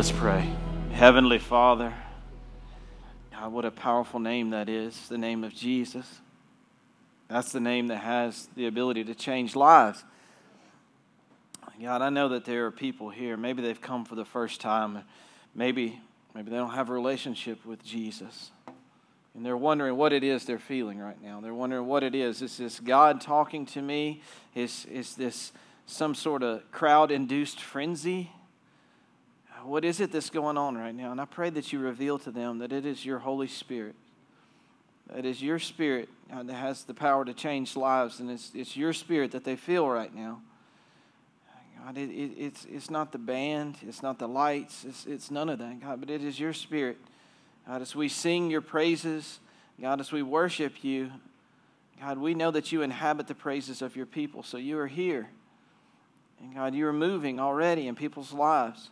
Let's pray. Heavenly Father, God, what a powerful name that is, the name of Jesus. That's the name that has the ability to change lives. God, I know that there are people here. Maybe they've come for the first time. Maybe, maybe they don't have a relationship with Jesus. And they're wondering what it is they're feeling right now. They're wondering what it is. Is this God talking to me? Is, is this some sort of crowd induced frenzy? What is it that's going on right now? And I pray that you reveal to them that it is your Holy Spirit. It is your spirit uh, that has the power to change lives, and it's, it's your spirit that they feel right now. God, it, it, it's, it's not the band, it's not the lights, it's, it's none of that, God, but it is your spirit. God, as we sing your praises, God, as we worship you, God, we know that you inhabit the praises of your people. So you are here. And God, you are moving already in people's lives.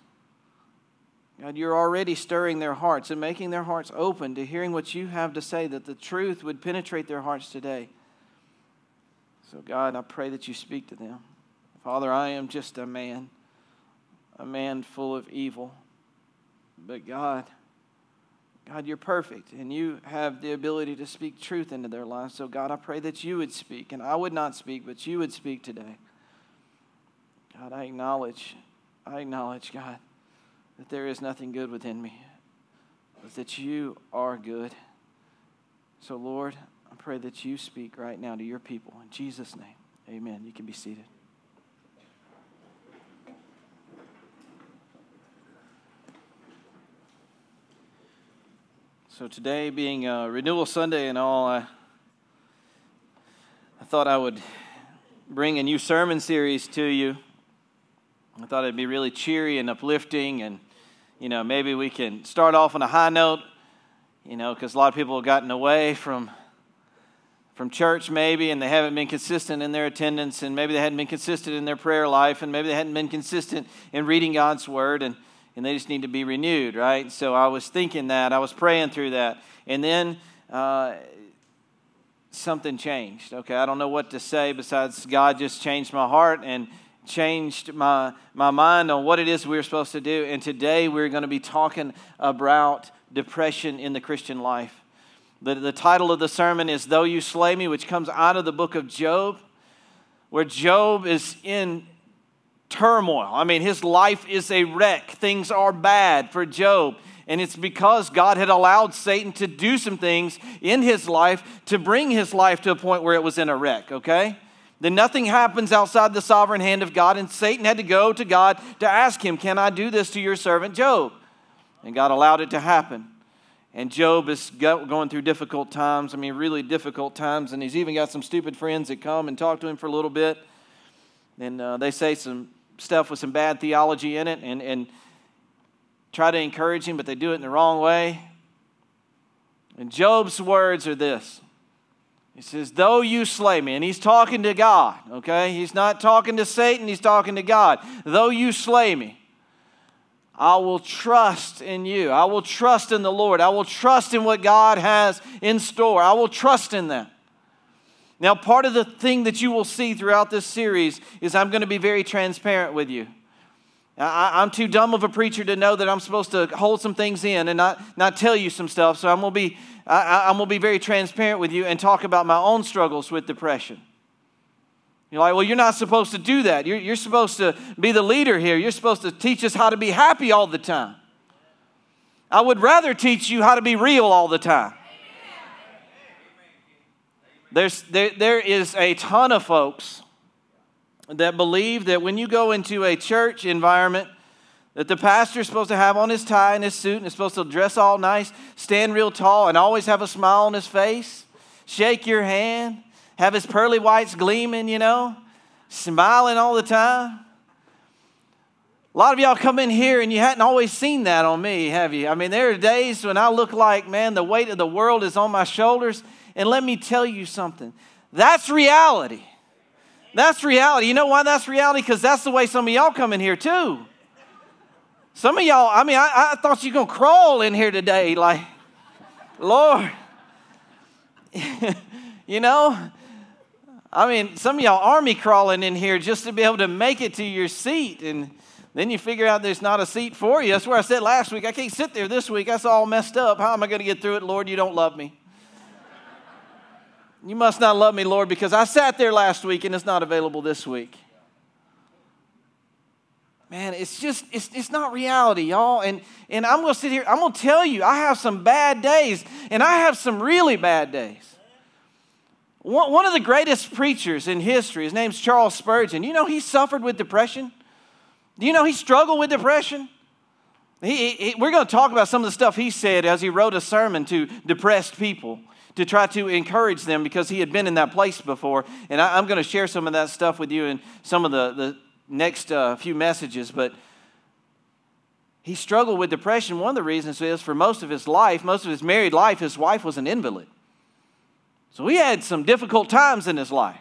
God, you're already stirring their hearts and making their hearts open to hearing what you have to say, that the truth would penetrate their hearts today. So, God, I pray that you speak to them. Father, I am just a man, a man full of evil. But, God, God, you're perfect, and you have the ability to speak truth into their lives. So, God, I pray that you would speak, and I would not speak, but you would speak today. God, I acknowledge, I acknowledge, God that there is nothing good within me, but that you are good. So, Lord, I pray that you speak right now to your people. In Jesus' name, amen. You can be seated. So, today being a Renewal Sunday and all, I, I thought I would bring a new sermon series to you. I thought it'd be really cheery and uplifting and you know, maybe we can start off on a high note, you know, because a lot of people have gotten away from from church maybe and they haven't been consistent in their attendance and maybe they hadn't been consistent in their prayer life and maybe they hadn't been consistent in reading God's word and and they just need to be renewed, right? So I was thinking that, I was praying through that. And then uh, something changed. Okay, I don't know what to say besides God just changed my heart and changed my, my mind on what it is we are supposed to do. And today we're going to be talking about depression in the Christian life. The, the title of the sermon is Though You Slay Me, which comes out of the book of Job, where Job is in turmoil. I mean, his life is a wreck. Things are bad for Job. And it's because God had allowed Satan to do some things in his life to bring his life to a point where it was in a wreck, okay? Then nothing happens outside the sovereign hand of God, and Satan had to go to God to ask him, Can I do this to your servant Job? And God allowed it to happen. And Job is going through difficult times. I mean, really difficult times. And he's even got some stupid friends that come and talk to him for a little bit. And uh, they say some stuff with some bad theology in it and, and try to encourage him, but they do it in the wrong way. And Job's words are this he says, Though you slay me, and he's talking to God, okay? He's not talking to Satan, he's talking to God. Though you slay me, I will trust in you. I will trust in the Lord. I will trust in what God has in store. I will trust in that. Now, part of the thing that you will see throughout this series is I'm going to be very transparent with you. I, am too dumb of a preacher to know that I'm supposed to hold some things in and not, not tell you some stuff. So I'm going to be I, am going to be very transparent with you and talk about my own struggles with depression. You're like, well, you're not supposed to do that. You're, you're supposed to be the leader here. You're supposed to teach us how to be happy all the time. I would rather teach you how to be real all the time. There's, there, there is a ton of folks that believe that when you go into a church environment, that the pastor is supposed to have on his tie and his suit and is supposed to dress all nice, stand real tall, and always have a smile on his face, shake your hand, have his pearly whites gleaming, you know, smiling all the time. A lot of y'all come in here and you hadn't always seen that on me, have you? I mean, there are days when I look like, man, the weight of the world is on my shoulders. And let me tell you something that's reality. That's reality. You know why that's reality? Because that's the way some of y'all come in here, too. Some of y'all, I mean, I, I thought you were going to crawl in here today. Like, Lord. you know? I mean, some of y'all army crawling in here just to be able to make it to your seat. And Then you figure out there's not a seat for you. That's where I said last week. I can't sit there this week. That's all messed up. How am I going to get through it? Lord, you don't love me. You must not love me, Lord, because I sat there last week and it's not available this week. Man, it's just, it's, it's not reality, y'all. And, and I'm going to sit here, I'm going to tell you, I have some bad days, and I have some really bad days. One, one of the greatest preachers in history, his name's Charles Spurgeon. You know, he suffered with depression. Do you know he struggled with depression? He, he, we're going to talk about some of the stuff he said as he wrote a sermon to depressed people to try to encourage them because he had been in that place before. And I, am going to share some of that stuff with you in some of the, the next uh, few messages. But he struggled with depression. One of the reasons is for most of his life, most of his married life, his wife was an invalid. So he had some difficult times in his life.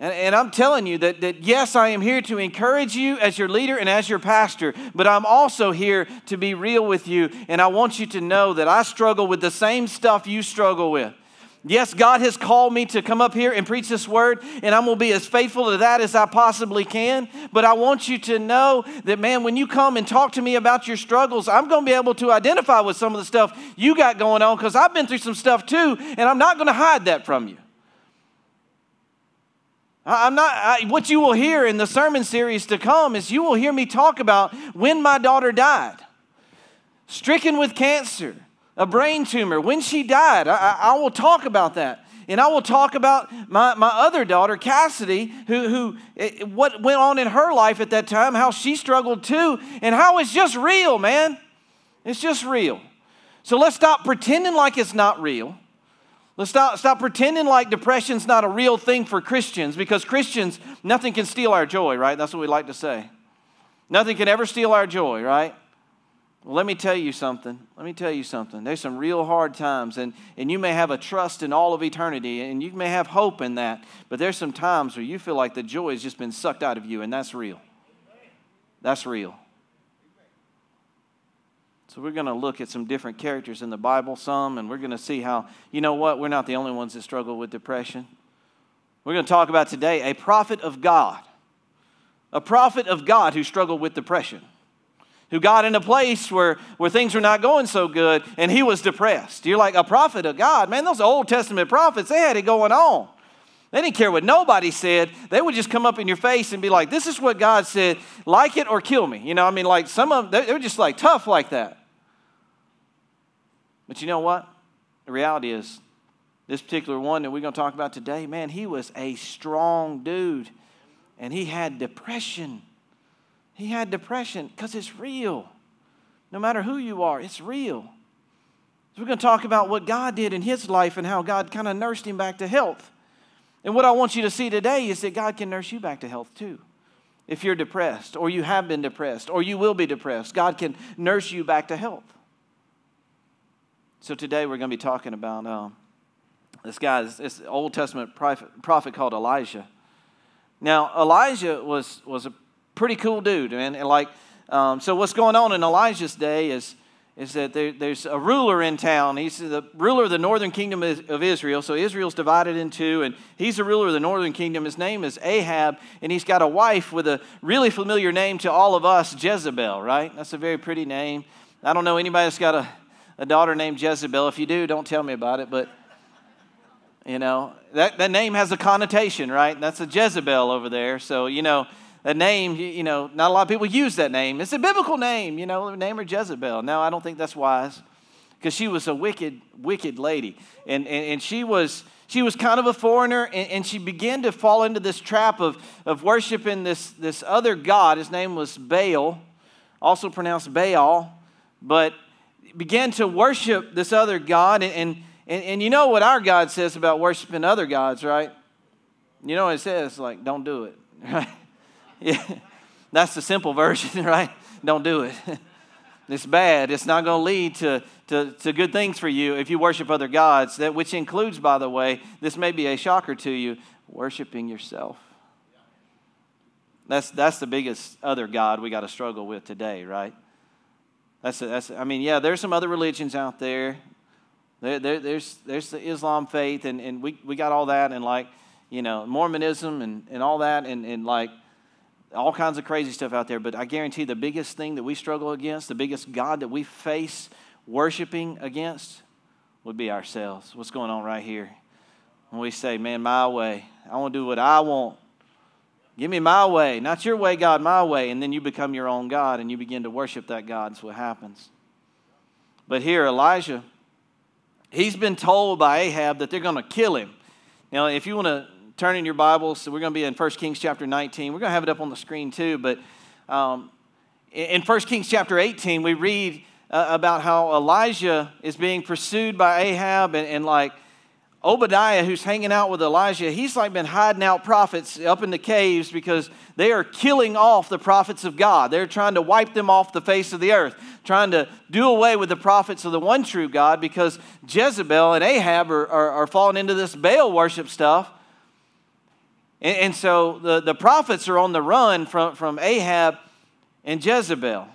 And, and, I'm telling you that, that, yes, I am here to encourage you as your leader and as your pastor, but I'm also here to be real with you. And I want you to know that I struggle with the same stuff you struggle with. Yes, God has called me to come up here and preach this word, and I'm going to be as faithful to that as I possibly can. But I want you to know that, man, when you come and talk to me about your struggles, I'm going to be able to identify with some of the stuff you got going on because I've been through some stuff too, and I'm not going to hide that from you. I'm not, I, what you will hear in the sermon series to come is you will hear me talk about when my daughter died, stricken with cancer, a brain tumor, when she died. I, I will talk about that. And I will talk about my, my other daughter, Cassidy, who, who eh, what went on in her life at that time, how she struggled too, and how it's just real, man. It's just real. So let's stop pretending like it's not real. Let's stop, stop pretending like depression's not a real thing for Christians because Christians, nothing can steal our joy, right? That's what we like to say. Nothing can ever steal our joy, right? Well, let me tell you something. Let me tell you something. There's some real hard times, and, and you may have a trust in all of eternity, and you may have hope in that, but there's some times where you feel like the joy has just been sucked out of you, and that's real. That's real. So we're going to look at some different characters in the Bible, some, and we're going to see how, you know what, we're not the only ones that struggle with depression. We're going to talk about today a prophet of God, a prophet of God who struggled with depression, who got in a place where, where things were not going so good and he was depressed. You're like, a prophet of God? Man, those Old Testament prophets, they had it going on. They didn't care what nobody said. They would just come up in your face and be like, This is what God said, like it or kill me. You know, I mean, like some of them, they were just like tough like that. But you know what? The reality is, this particular one that we're going to talk about today, man, he was a strong dude and he had depression. He had depression because it's real. No matter who you are, it's real. So we're going to talk about what God did in his life and how God kind of nursed him back to health. And what I want you to see today is that God can nurse you back to health too. If you're depressed, or you have been depressed, or you will be depressed, God can nurse you back to health. So today we're going to be talking about um, this guy, this, this Old Testament prophet, prophet, called Elijah. Now Elijah was was a pretty cool dude, man. And like, um, so what's going on in Elijah's day is is that there, there's a ruler in town. He's the ruler of the northern kingdom of Israel. So Israel's divided in two, and he's the ruler of the northern kingdom. His name is Ahab, and he's got a wife with a really familiar name to all of us, Jezebel, right? That's a very pretty name. I don't know anybody that's got a a daughter named Jezebel. If you do, don't tell me about it. But, you know, that, that name has a connotation, right? That's a Jezebel over there. So, you know, a name, you know, not a lot of people use that name. It's a biblical name, you know, name her Jezebel. No, I don't think that's wise because she was a wicked, wicked lady. And, and, and she was she was kind of a foreigner and, and, she began to fall into this trap of, of worshiping this, this other god. His name was Baal, also pronounced Baal, but began to worship this other God. And, and, and, you know what our God says about worshiping other gods, right? You know what it says? Like, don't do it, right? Yeah. That's the simple version, right? Don't do it. It's bad. It's not going to lead to, to, to good things for you if you worship other gods, that, which includes, by the way, this may be a shocker to you, worshiping yourself. That's, that's the biggest other God we got to struggle with today, right? That's, a, that's a, I mean, yeah, there's some other religions out there. there, there there's, there's the Islam faith, and, and we, we got all that, and like, you know, Mormonism and, and all that, and, and like, all kinds of crazy stuff out there, but I guarantee the biggest thing that we struggle against, the biggest God that we face worshiping against, would be ourselves. What's going on right here? When we say, man, my way, I want to do what I want. Give me my way, not your way, God, my way. And then you become your own God and you begin to worship that God. That's what happens. But here, Elijah, he's been told by Ahab that they're going to kill him. Now, if you want to turn in your Bibles, so we're going to be in 1 Kings chapter 19. We're going to have it up on the screen too. But um, in 1 Kings chapter 18, we read uh, about how Elijah is being pursued by Ahab and, and like Obadiah, who's hanging out with Elijah, he's like been hiding out prophets up in the caves because they are killing off the prophets of God. They're trying to wipe them off the face of the earth, trying to do away with the prophets of the one true God because Jezebel and Ahab are, are, are falling into this Baal worship stuff. And, and so the, the prophets are on the run from, from Ahab and Jezebel.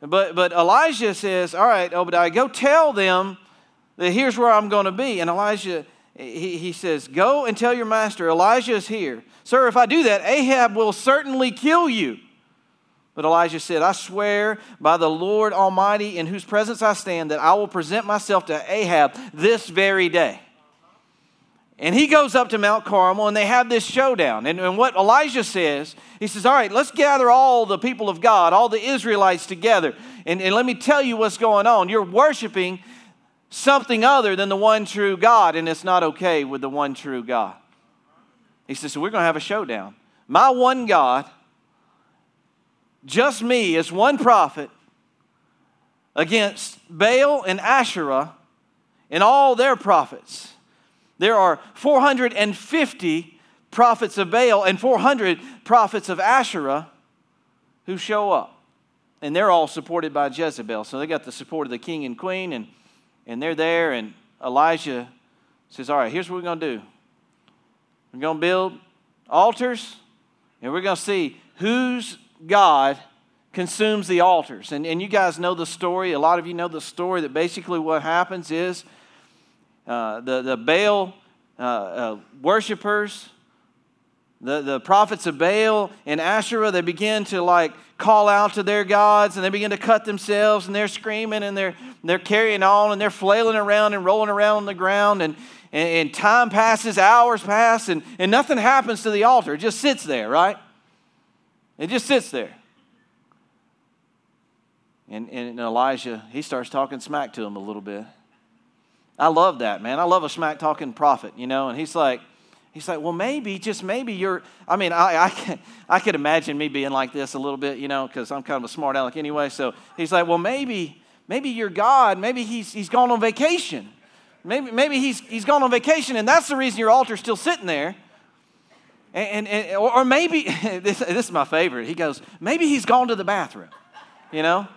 But, but Elijah says, All right, Obadiah, go tell them that here's where I'm going to be. And Elijah, he, he says, Go and tell your master, Elijah is here. Sir, if I do that, Ahab will certainly kill you. But Elijah said, I swear by the Lord Almighty in whose presence I stand that I will present myself to Ahab this very day. And he goes up to Mount Carmel and they have this showdown. And, and, what Elijah says, he says, All right, let's gather all the people of God, all the Israelites together. And, and let me tell you what's going on. You're worshiping something other than the one true God, and it's not okay with the one true God. He says, So we're going to have a showdown. My one God, just me as one prophet, against Baal and Asherah and all their prophets. There are 450 prophets of Baal and 400 prophets of Asherah who show up. And they're all supported by Jezebel. So they got the support of the king and queen and and they're there, and Elijah says, All right, here's what we're going to do we're going to build altars, and we're going to see whose God consumes the altars. And, and you guys know the story. A lot of you know the story that basically what happens is uh, the, the Baal uh, uh, worshippers the, the prophets of Baal and Asherah, they begin to like call out to their gods and they begin to cut themselves and they're screaming and they're, they're carrying on and they're flailing around and rolling around on the ground and, and, and time passes, hours pass, and, and nothing happens to the altar. It just sits there, right? It just sits there. And, and Elijah, he starts talking smack to him a little bit. I love that, man. I love a smack talking prophet, you know, and he's like, He's like, well, maybe, just maybe you're. I mean, I, I, can, I could imagine me being like this a little bit, you know, because I'm kind of a smart aleck anyway. So he's like, well, maybe, maybe you're God. Maybe he's, he's gone on vacation. Maybe, maybe he's, he's gone on vacation, and that's the reason your altar's still sitting there. And, and, and or maybe, this, this is my favorite. He goes, maybe he's gone to the bathroom, you know?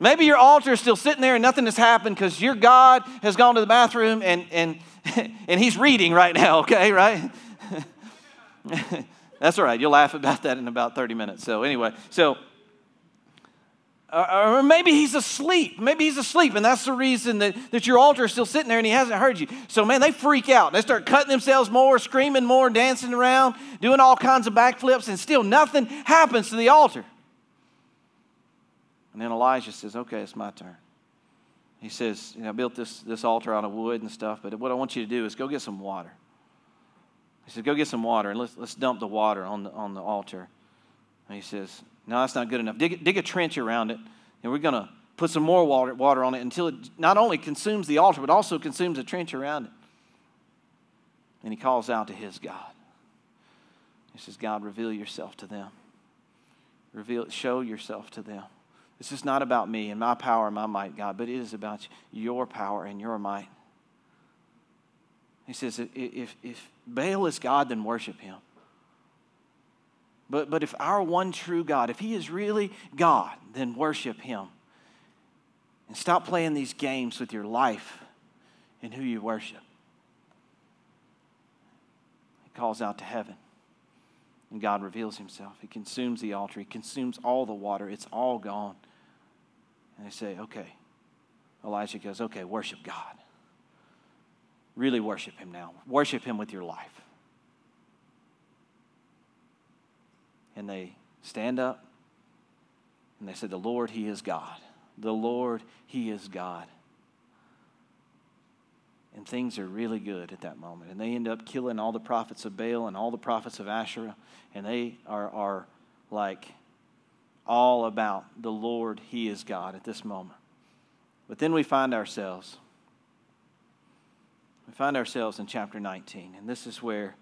Maybe your altar is still sitting there and nothing has happened because your God has gone to the bathroom and, and, and he's reading right now, okay, right? That's all right. You'll laugh about that in about 30 minutes. So, anyway, so, or maybe he's asleep. Maybe he's asleep, and that's the reason that, that your altar is still sitting there and he hasn't heard you. So, man, they freak out. They start cutting themselves more, screaming more, dancing around, doing all kinds of backflips, and still nothing happens to the altar. And then Elijah says, Okay, it's my turn. He says, You know, I built this, this altar out of wood and stuff, but what I want you to do is go get some water. He says, Go get some water and let's, let's dump the water on the, on the altar. And he says, No, that's not good enough. Dig, dig a trench around it, and we're going to put some more water, water on it until it not only consumes the altar, but also consumes the trench around it. And he calls out to his God. He says, God, reveal yourself to them. Reveal, show yourself to them. This is not about me and my power and my might, God, but it is about your power and your might. He says, if, if Baal is God, then worship him. But, but if our one true God, if he is really God, then worship him. And stop playing these games with your life and who you worship. He calls out to heaven. And God reveals himself. He consumes the altar, he consumes all the water. It's all gone. And they say, okay. Elijah goes, okay, worship God. Really worship him now. Worship him with your life. and they stand up and they say, The Lord, He is God. The Lord, He is God. And things are really good at that moment. And they end up killing all the prophets of Baal and all the prophets of Asherah. And they are, are like all about the Lord, He is God at this moment. But then we find ourselves, we find ourselves in chapter 19. And this is where,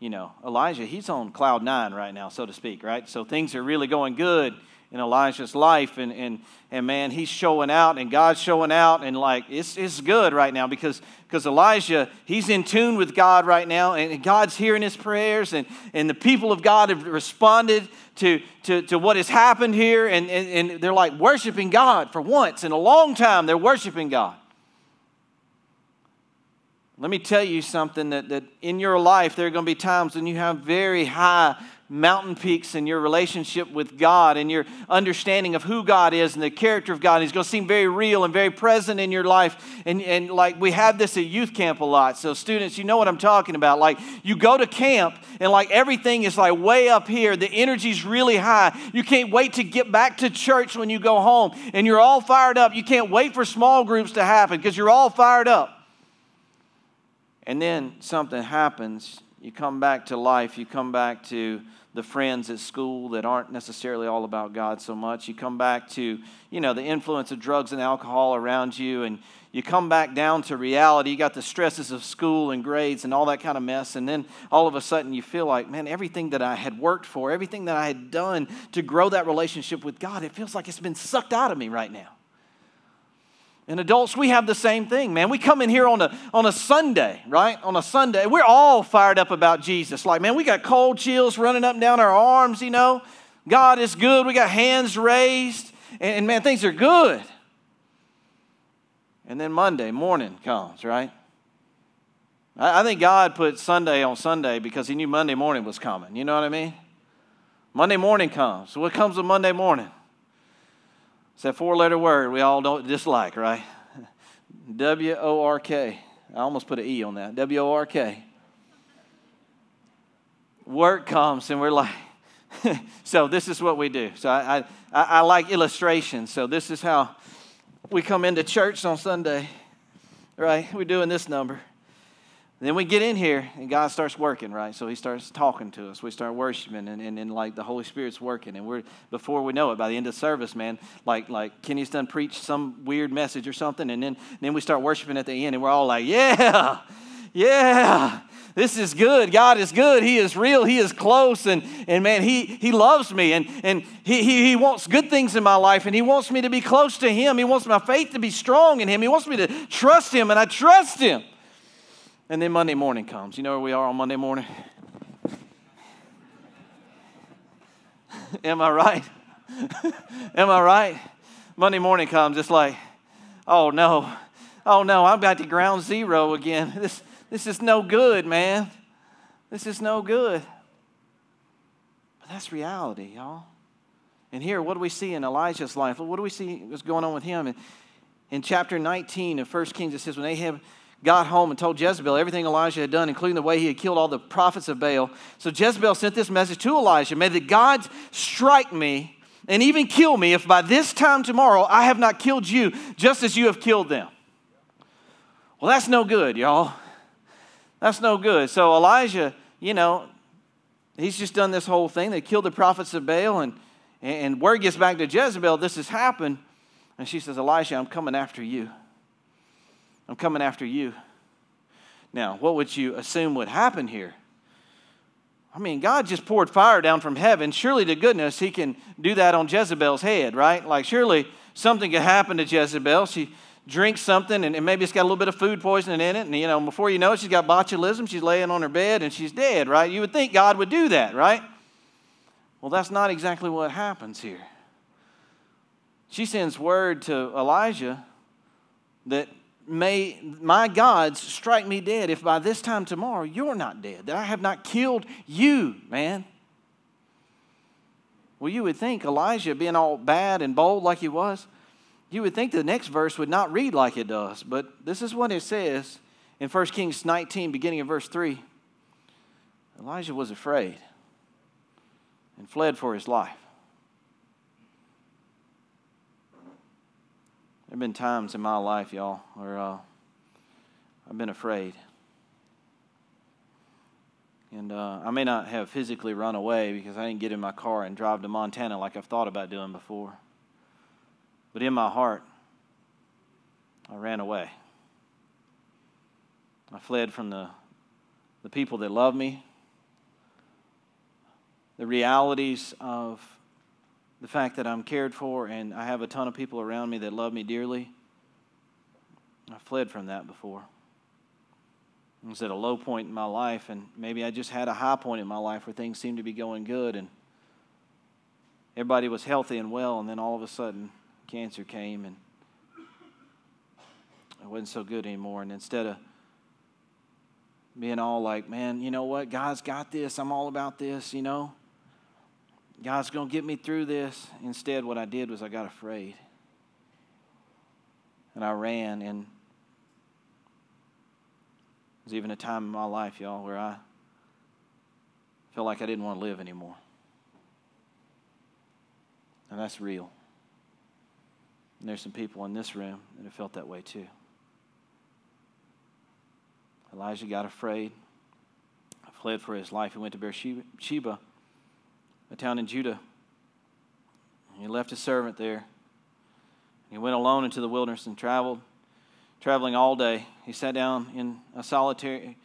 you know, Elijah, he's on cloud nine right now, so to speak, right? So things are really going good in Elijah's life. And, and, and man, he's showing out and God's showing out. And like, it's, it's good right now because, because Elijah, he's in tune with God right now. And God's hearing his prayers. And, and the people of God have responded to, to, to what has happened here. And, and, and they're like worshiping God for once in a long time. They're worshiping God. Let me tell you something that, that in your life, there are going to be times when you have very high mountain peaks in your relationship with God and your understanding of who God is and the character of God. He's going to seem very real and very present in your life. And, and like we have this at youth camp a lot. So, students, you know what I'm talking about. Like you go to camp and like everything is like way up here. The energy's really high. You can't wait to get back to church when you go home and you're all fired up. You can't wait for small groups to happen because you're all fired up. And then something happens. You come back to life. You come back to the friends at school that aren't necessarily all about God so much. You come back to, you know, the influence of drugs and alcohol around you, and you come back down to reality. You got the stresses of school and grades and all that kind of mess, and then all of a sudden you feel like, man, everything that I had worked for, everything that I had done to grow that relationship with God, it feels like it's been sucked out of me right now. And adults, we have the same thing, man. We come in here on a, on a Sunday, right? On a Sunday. We're all fired up about Jesus. Like, man, we got cold chills running up and down our arms, you know. God is good. We got hands raised. And, and man, things are good. And then Monday morning comes, right? I, I think God put Sunday on Sunday because He knew Monday morning was coming. You know what I mean? Monday morning comes. So what comes with Monday morning? It's that four letter word we all don't dislike, right? W O R K. I almost put an E on that. W O R K. Work comes and we're like, so this is what we do. So I, I, I like illustrations. So this is how we come into church on Sunday, right? We're doing this number. Then we get in here and God starts working, right? So he starts talking to us. We start worshiping and, and, and like the Holy Spirit's working. And we're before we know it, by the end of service, man, like like Kenny's done preached some weird message or something, and then and then we start worshiping at the end and we're all like, Yeah, yeah, this is good. God is good. He is real. He is close. And, and man, he, he loves me. And, and he, he, he wants good things in my life. And He wants me to be close to Him. He wants my faith to be strong in Him. He wants me to trust Him. And I trust Him. And then Monday morning comes. You know where we are on Monday morning? Am I right? Am I right? Monday morning comes, it's like, oh no, oh no, I'm back to ground zero again. This, this is no good, man. This is no good. But that's reality, y'all. And here, what do we see in Elijah's life? What do we see what's going on with him? In, in chapter 19 of 1 Kings, it says, when Ahab got home and told Jezebel everything Elijah had done, including the way he had killed all the prophets of Baal. So Jezebel sent this message to Elijah May the gods strike me and even kill me if by this time tomorrow I have not killed you just as you have killed them. Well, that's no good, y'all. That's no good. So Elijah, you know, he's just done this whole thing. They killed the prophets of Baal, and, and word gets back to Jezebel, this has happened. And she says, Elijah, I'm coming after you. I'm coming after you. Now, what would you assume would happen here? I mean, God just poured fire down from heaven. Surely to goodness, He can do that on Jezebel's head, right? Like, surely something could happen to Jezebel. She drinks something, and, maybe it's got a little bit of food poisoning in it. And, you know, before you know it, she's got botulism. She's laying on her bed and she's dead, right? You would think God would do that, right? Well, that's not exactly what happens here. She sends word to Elijah that may my gods strike me dead if by this time tomorrow you're not dead, that I have not killed you, man. Well, you would think Elijah, being all bad and bold like he was, you would think the next verse would not read like it does. But this is what it says in 1 Kings 19, beginning of verse 3. Elijah was afraid. and fled for his life. There have been times in my life, y'all, where uh, I've been afraid. And uh, I may not have physically run away because I didn't get in my car and drive to Montana like I've thought about doing before. But in my heart, I ran away. I fled from the, the people that love me, the realities of the fact that I'm cared for and I have a ton of people around me that love me dearly. I've fled from that before. I was at a low point in my life, and maybe I just had a high point in my life where things seemed to be going good, and everybody was healthy and well, and then all of a sudden, cancer came, and it wasn't so good anymore. And instead of being all like, man, you know what? God's got this. I'm all about this, you know? God's going to get me through this. Instead, what I did was I got afraid. And I ran. And there's even a time in my life, y'all, where I felt like I didn't want to live anymore. And that's real. And there's some people in this room that have felt that way too. Elijah got afraid, fled for his life. He went to Beersheba a town in Judah. He left his servant there. He went alone into the wilderness and traveled, traveling all day. He sat down in a solitary,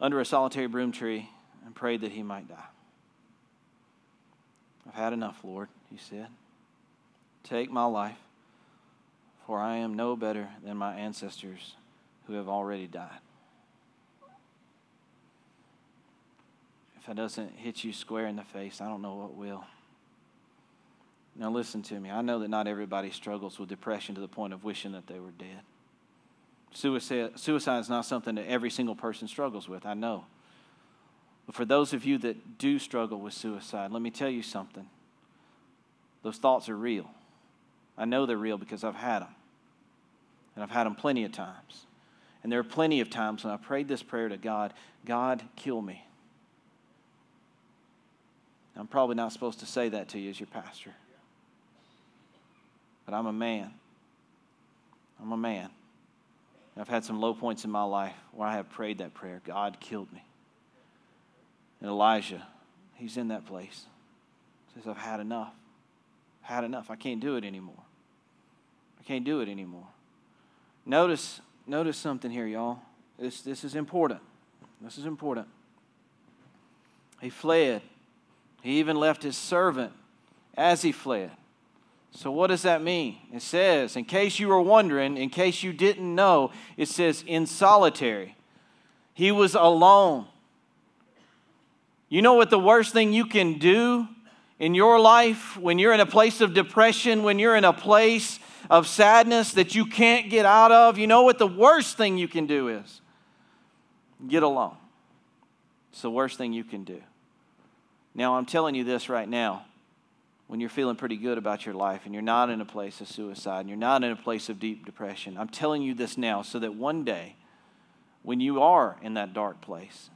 under a solitary broom tree and prayed that he might die. I've had enough, Lord, he said. Take my life, for I am no better than my ancestors who have already died. If it doesn't hit you square in the face, I don't know what will. Now, listen to me. I know that not everybody struggles with depression to the point of wishing that they were dead. Suicide, suicide is not something that every single person struggles with, I know. But for those of you that do struggle with suicide, let me tell you something. Those thoughts are real. I know they're real because I've had them. And I've had them plenty of times. And there are plenty of times when I prayed this prayer to God God, kill me. I'm probably not supposed to say that to you as your pastor. But I'm a man. I'm a man. I've had some low points in my life where I have prayed that prayer God killed me. And Elijah, he's in that place. Says, I've had enough. Had enough. I can't do it anymore. I can't do it anymore. Notice, notice something here, y'all. This, this is important. This is important. He fled he even left his servant as he fled. So, what does that mean? It says, in case you were wondering, in case you didn't know, it says in solitary. He was alone. You know what the worst thing you can do in your life when you're in a place of depression, when you're in a place of sadness that you can't get out of? You know what the worst thing you can do is? Get alone. It's the worst thing you can do. Now, I'm telling you this right now. When you're feeling pretty good about your life and you're not in a place of suicide and you're not in a place of deep depression, I'm telling you this now so that one day, when you are in that dark place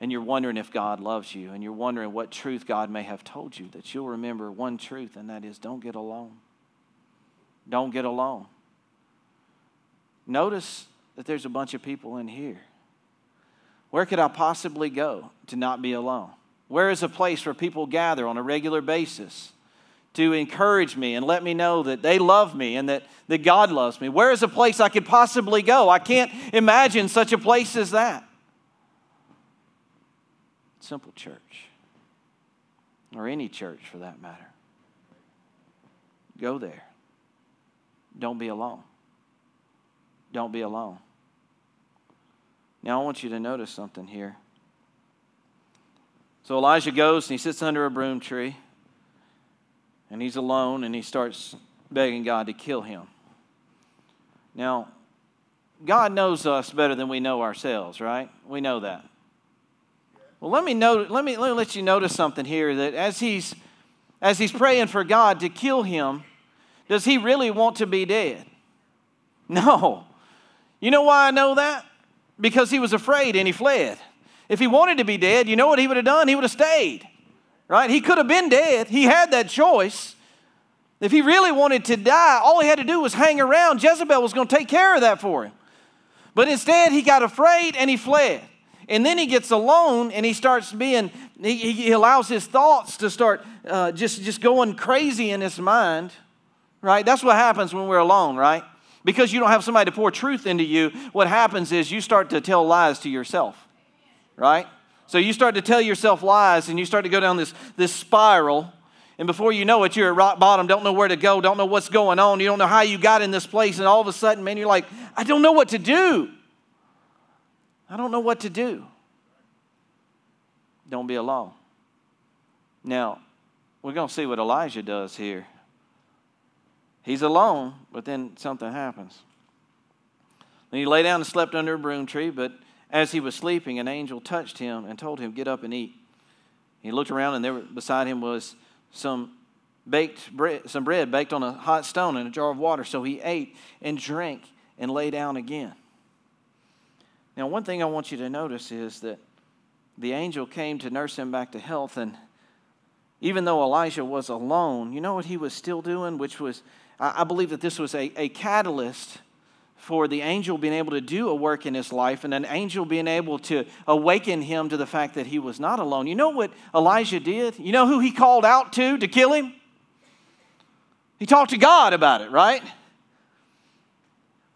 and you're wondering if God loves you and you're wondering what truth God may have told you, that you'll remember one truth, and that is don't get alone. Don't get alone. Notice that there's a bunch of people in here. Where could I possibly go to not be alone? Where is a place where people gather on a regular basis to encourage me and let me know that they love me and that, that God loves me? Where is a place I could possibly go? I can't imagine such a place as that. Simple church, or any church for that matter. Go there. Don't be alone. Don't be alone. Now, I want you to notice something here. So Elijah goes and he sits under a broom tree and he's alone and he starts begging God to kill him. Now, God knows us better than we know ourselves, right? We know that. Well, let me, know, let me, let me let you notice something here that as he's, as he's praying for God to kill him, does he really want to be dead? No. You know why I know that? Because he was afraid and he fled. If he wanted to be dead, you know what he would have done? He would have stayed. right? He could have been dead. He had that choice. If he really wanted to die, all he had to do was hang around. Jezebel was going to take care of that for him. But instead, he got afraid and he fled. And then he gets alone and he starts being, he, he allows his thoughts to start uh, just, just going crazy in his mind, right? That's what happens when we're alone, right? Because you don't have somebody to pour truth into you, what happens is you start to tell lies to yourself, right? So you start to tell yourself lies and you start to go down this, this spiral. And before you know it, you're at rock bottom, don't know where to go, don't know what's going on, you don't know how you got in this place. And all of a sudden, man, you're like, I don't know what to do. I don't know what to do. Don't be alone. Now, we're going to see what Elijah does here. He's alone, but then something happens. Then he lay down and slept under a broom tree, but as he was sleeping, an angel touched him and told him, Get up and eat. He looked around, and there beside him was some baked bread, some bread baked on a hot stone and a jar of water. So he ate and drank and lay down again. Now, one thing I want you to notice is that the angel came to nurse him back to health, and even though Elijah was alone, you know what he was still doing? Which was, I believe that this was a, a catalyst for the angel being able to do a work in his life and an angel being able to awaken him to the fact that he was not alone. You know what Elijah did? You know who he called out to to kill him? He talked to God about it, right?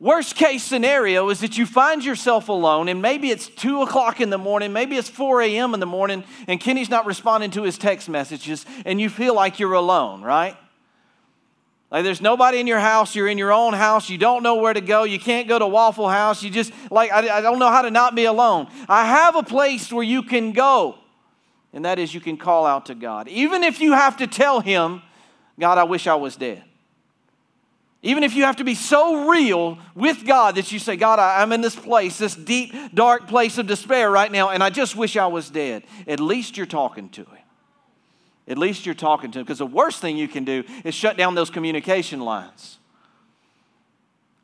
Worst case scenario is that you find yourself alone, and maybe it's 2 o'clock in the morning, maybe it's 4 a.m. in the morning, and Kenny's not responding to his text messages, and you feel like you're alone, right? Like there's nobody in your house, you're in your own house, you don't know where to go, you can't go to Waffle House, you just, like, I, I don't know how to not be alone. I have a place where you can go, and that is you can call out to God. Even if you have to tell Him, God, I wish I was dead. Even if you have to be so real with God that you say, God, I'm in this place, this deep, dark place of despair right now, and I just wish I was dead. At least you're talking to Him. At least you're talking to Him. Because the worst thing you can do is shut down those communication lines.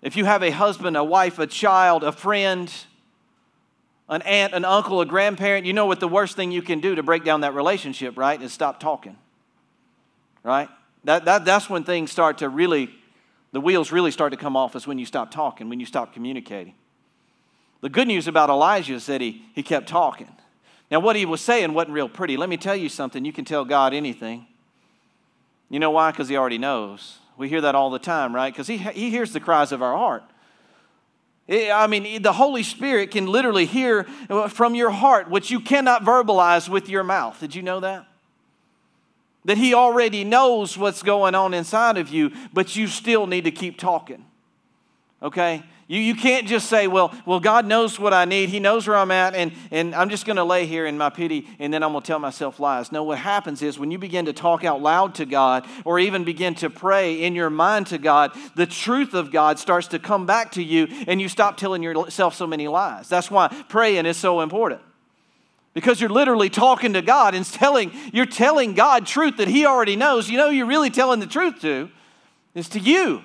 If you have a husband, a wife, a child, a friend, an aunt, an uncle, a grandparent, you know what the worst thing you can do to break down that relationship, right? Is stop talking. Right? That, that, that's when things start to really the wheels really start to come off is when you stop talking, when you stop communicating. The good news about Elijah is that he, he kept talking. Now, what he was saying wasn't real pretty. Let me tell you something you can tell God anything. You know why? Because he already knows. We hear that all the time, right? Because he, he hears the cries of our heart. I mean, the Holy Spirit can literally hear uh, from your heart what you cannot verbalize with your mouth. Did you know that? that He already knows what's going on inside of you, but you still need to keep talking. Okay? You, you can't just say, well, well, God knows what I need. He knows where I'm at, and, and I'm just going to lay here in my pity, and then I'm going to tell myself lies. No, what happens is when you begin to talk out loud to God, or even begin to pray in your mind to God, the truth of God starts to come back to you, and you stop telling yourself so many lies. That's why praying is so important because you're literally talking to God and telling you're telling God truth that he already knows. You know you're really telling the truth to is to you.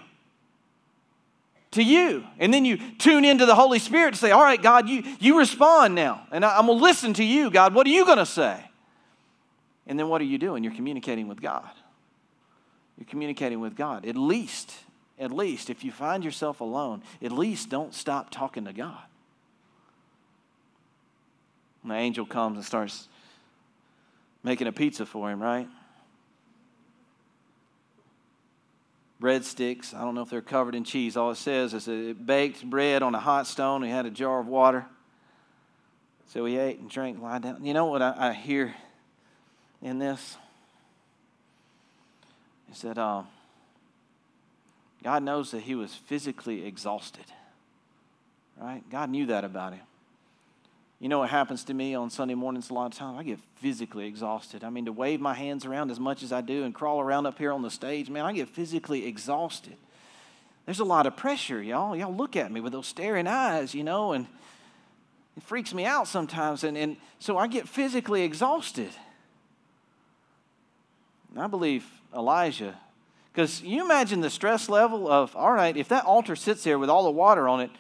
To you. And then you tune into the Holy Spirit to say, All right, God, you, you respond now. And I, I'm going to listen to you, God. What are you going to say? And then what are you doing? You're communicating with God. You're communicating with God. At least, at least, if you find yourself alone, at least don't stop talking to God. And the angel comes and starts making a pizza for him, right? Breadsticks. I don't know if they're covered in cheese. All it says is it baked bread on a hot stone. He had a jar of water. So he ate and drank, lie down. You know what I, I hear in this? Is that uh, God knows that he was physically exhausted. Right? God knew that about him. You know what happens to me on Sunday mornings a lot of times? I get physically exhausted. I mean, to wave my hands around as much as I do and crawl around up here on the stage, man, I get physically exhausted. There's a lot of pressure, y'all. Y'all look at me with those staring eyes, you know, and it freaks me out sometimes. And, and so I get physically exhausted. And I believe Elijah, because you imagine the stress level of, all right, if that altar sits there with all the water on it,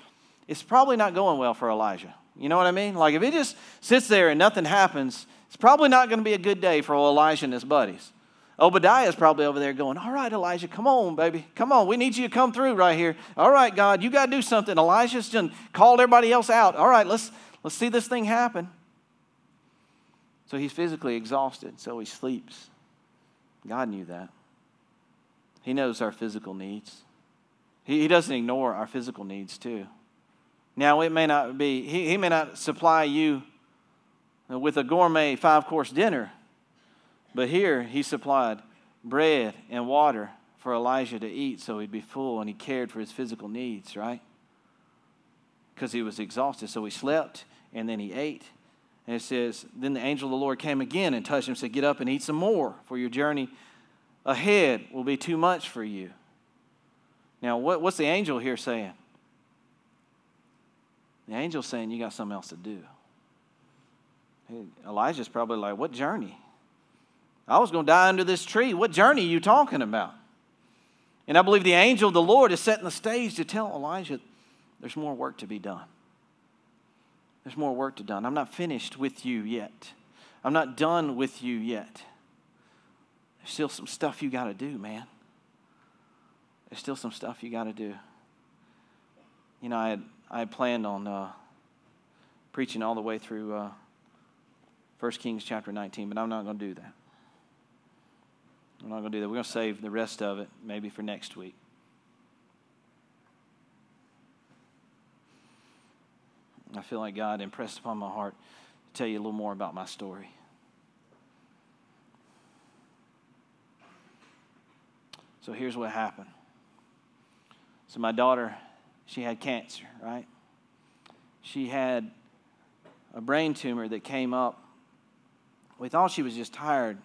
it's probably not going well for Elijah. You know what I mean? Like if it just sits there and nothing happens, It's probably not going to be a good day for Elijah and his buddies. Obadiah is probably over there going, All right, Elijah, come on, baby. Come on. We need you to come through right here. All right, God, you got to do something. Elijah's just called everybody else out. All right, let's, let's see this thing happen. So he's physically exhausted, so he sleeps. God knew that. He knows our physical needs. He, he doesn't ignore our physical needs, too. Now, it may not be, he, he may not supply you with a gourmet five course dinner, but here he supplied bread and water for Elijah to eat so he'd be full and he cared for his physical needs, right? Because he was exhausted. So he slept and then he ate. And it says, Then the angel of the Lord came again and touched him and said, Get up and eat some more, for your journey ahead will be too much for you. Now, what, what's the angel here saying? The angel's saying, You got something else to do. Elijah's probably like, What journey? I was going to die under this tree. What journey are you talking about? And I believe the angel of the Lord is setting the stage to tell Elijah there's more work to be done. There's more work to done. I'm not finished with you yet. I'm not done with you yet. There's still some stuff you got to do, man. There's still some stuff you got to do. You know, I had, I had planned on uh, preaching all the way through uh, 1 Kings chapter 19, but I'm not going to do that. I'm not going to do that. We're going to save the rest of it maybe for next week. I feel like God impressed upon my heart to tell you a little more about my story. So here's what happened. So my daughter, she had cancer, right? She had a brain tumor that came up. We thought she was just tired,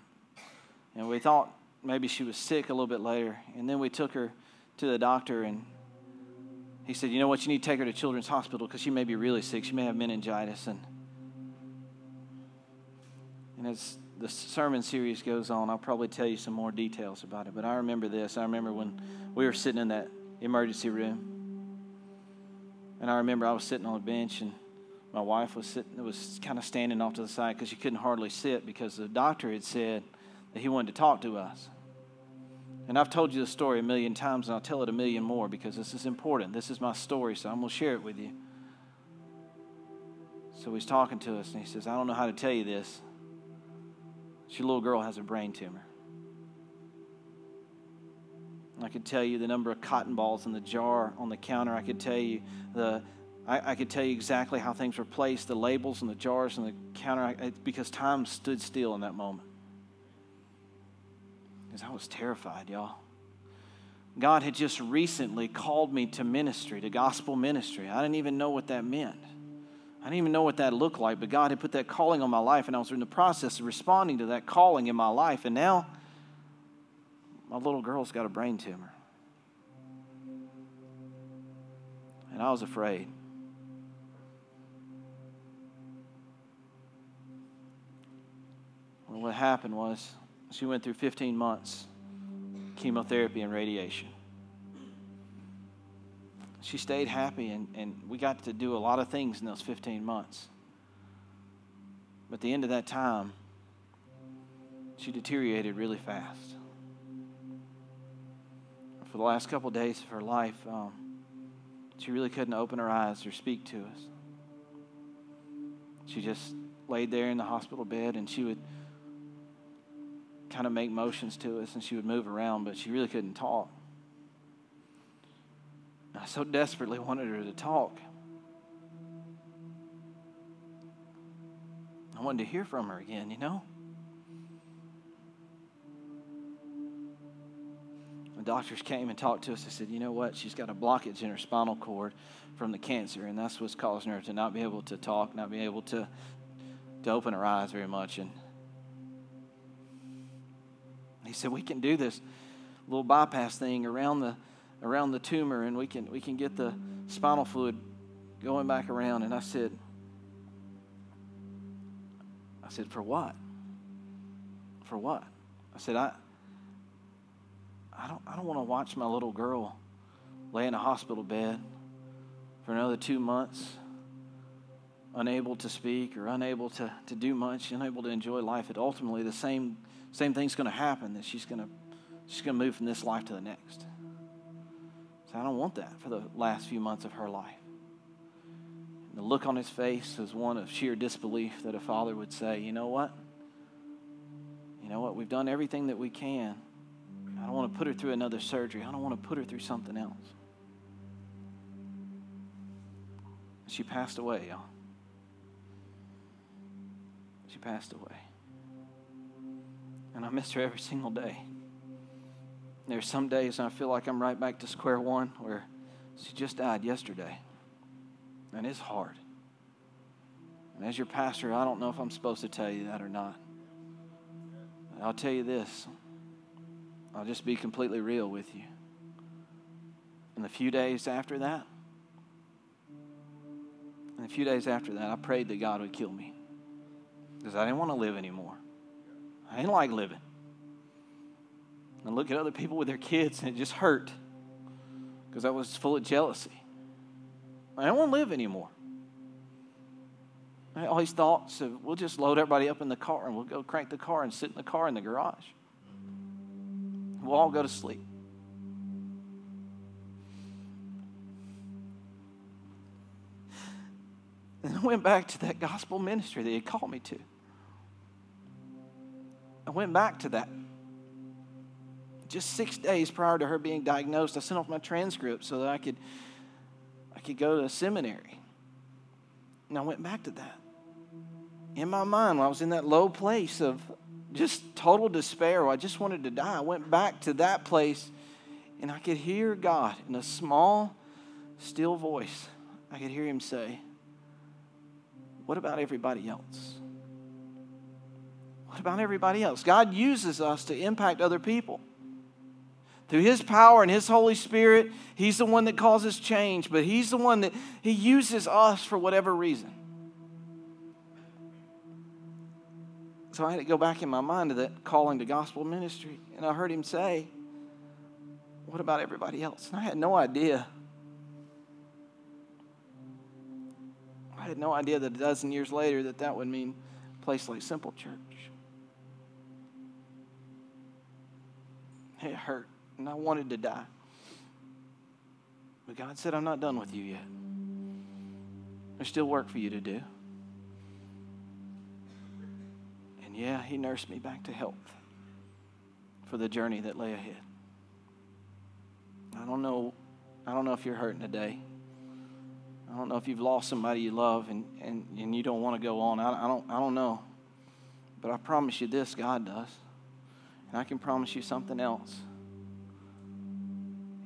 and we thought maybe she was sick a little bit later. And then we took her to the doctor, and he said, You know what? You need to take her to Children's Hospital because she may be really sick. She may have meningitis. And, and as the sermon series goes on, I'll probably tell you some more details about it. But I remember this. I remember when we were sitting in that emergency room. And I remember I was sitting on a bench and my wife was sitting was kind of standing off to the side because she couldn't hardly sit because the doctor had said that he wanted to talk to us. And I've told you the story a million times, and I'll tell it a million more because this is important. This is my story, so I'm going to share it with you. So he's talking to us, and he says, I don't know how to tell you this. Your little girl has a brain tumor. I could tell you the number of cotton balls in the jar on the counter. I could tell you the I, I could tell you exactly how things were placed, the labels and the jars on the counter, I, because time stood still in that moment because I was terrified, y'all. God had just recently called me to ministry, to gospel ministry. I didn't even know what that meant. I didn't even know what that looked like, but God had put that calling on my life, and I was in the process of responding to that calling in my life. And now, my little girl's got a brain tumor. And I was afraid. Well, what happened was she went through 15 months chemotherapy and radiation. She stayed happy, and, and we got to do a lot of things in those 15 months. But at the end of that time, she deteriorated really fast. For the last couple of days of her life, um, she really couldn't open her eyes or speak to us. She just laid there in the hospital bed, and she would kind of make motions to us and she would move around, but she really couldn't talk. I so desperately wanted her to talk. I wanted to hear from her again, you know? Doctors came and talked to us. They said, you know what? She's got a blockage in her spinal cord from the cancer, and that's what's causing her to not be able to talk, not be able to, to open her eyes very much. And he said, We can do this little bypass thing around the around the tumor and we can we can get the spinal fluid going back around. And I said, I said, For what? For what? I said, I I don't I don't want to watch my little girl lay in a hospital bed for another two months unable to speak or unable to, to do much, unable to enjoy life, that ultimately the same, same thing's going to happen, that she's going to she's going to move from this life to the next. So I don't want that for the last few months of her life. The look on his face is one of sheer disbelief that a father would say, you know what? You know what? We've done everything that we can. I don't want to put her through another surgery. I don't want to put her through something else. She passed away, y'all. She passed away. And I miss her every single day. There's some days I feel like I'm right back to square one where she just died yesterday. And it's hard. And as your pastor, I don't know if I'm supposed to tell you that or not. But I'll tell you this I'll just be completely real with you. In the few days after that, in a few days after that, I prayed that God would kill me because I didn't want to live anymore. I didn't like living. And look at other people with their kids, and it just hurt because I was full of jealousy. I don't want to live anymore. I always thought, so we'll just load everybody up in the car and we'll go crank the car and sit in the car in the garage. We'll all go to sleep. And I went back to that gospel ministry that he called me to. I went back to that. Just six days prior to her being diagnosed, I sent off my transcript so that I could, I could go to a seminary. And I went back to that. In my mind, when I was in that low place of just total despair, I just wanted to die, I went back to that place and I could hear God in a small, still voice. I could hear Him say, What about everybody else? What about everybody else? God uses us to impact other people. Through His power and His Holy Spirit, He's the one that causes change, but He's the one that He uses us for whatever reason. So I had to go back in my mind to that calling to gospel ministry, and I heard Him say, What about everybody else? And I had no idea. I had no idea that a dozen years later that that would mean a place like Simple Church. It hurt and I wanted to die. But God said, I'm not done with you yet. There's still work for you to do. Yeah, He nursed me back to health for the journey that lay ahead. I don't know. I don't know if you're hurting today. I don't know if you've lost somebody you love and, and, and you don't want to go on. I, I, don't, I don't know. But I promise you this God does. And I can promise you something else.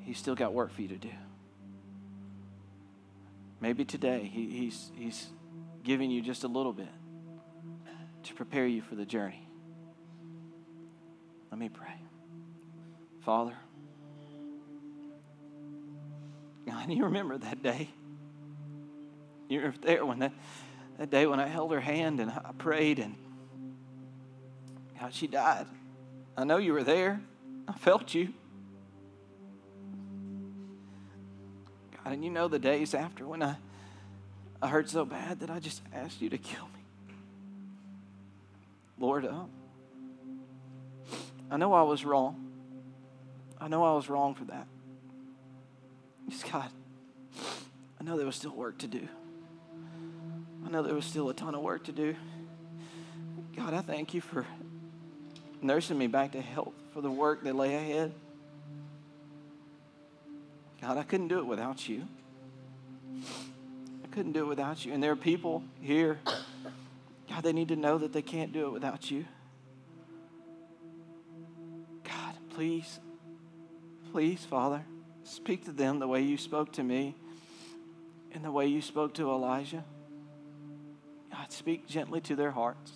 He's still got work for you to do. Maybe today he, he's, he's giving you just a little bit to prepare you for the journey. Let me pray. Father, God, you remember that day. You were there when that, that day when I held her hand and I prayed and God, she died. I know you were there. I felt you. God, and you know the days after when I, I hurt so bad that I just asked you to kill me. Lord, up. I know I was wrong. I know I was wrong for that. Just God, I know there was still work to do. I know there was still a ton of work to do. God, I thank you for nursing me back to health, for the work that lay ahead. God, I couldn't do it without you. I couldn't do it without you. And there are people here, God, they need to know that they can't do it without you. God, please, please, Father, speak to them the way you spoke to me and the way you spoke to Elijah. God, speak gently to their hearts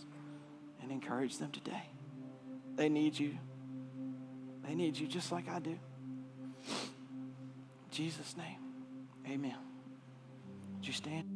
and encourage them today. They need you. They need you just like I do. Jesus' name, amen. Would you stand?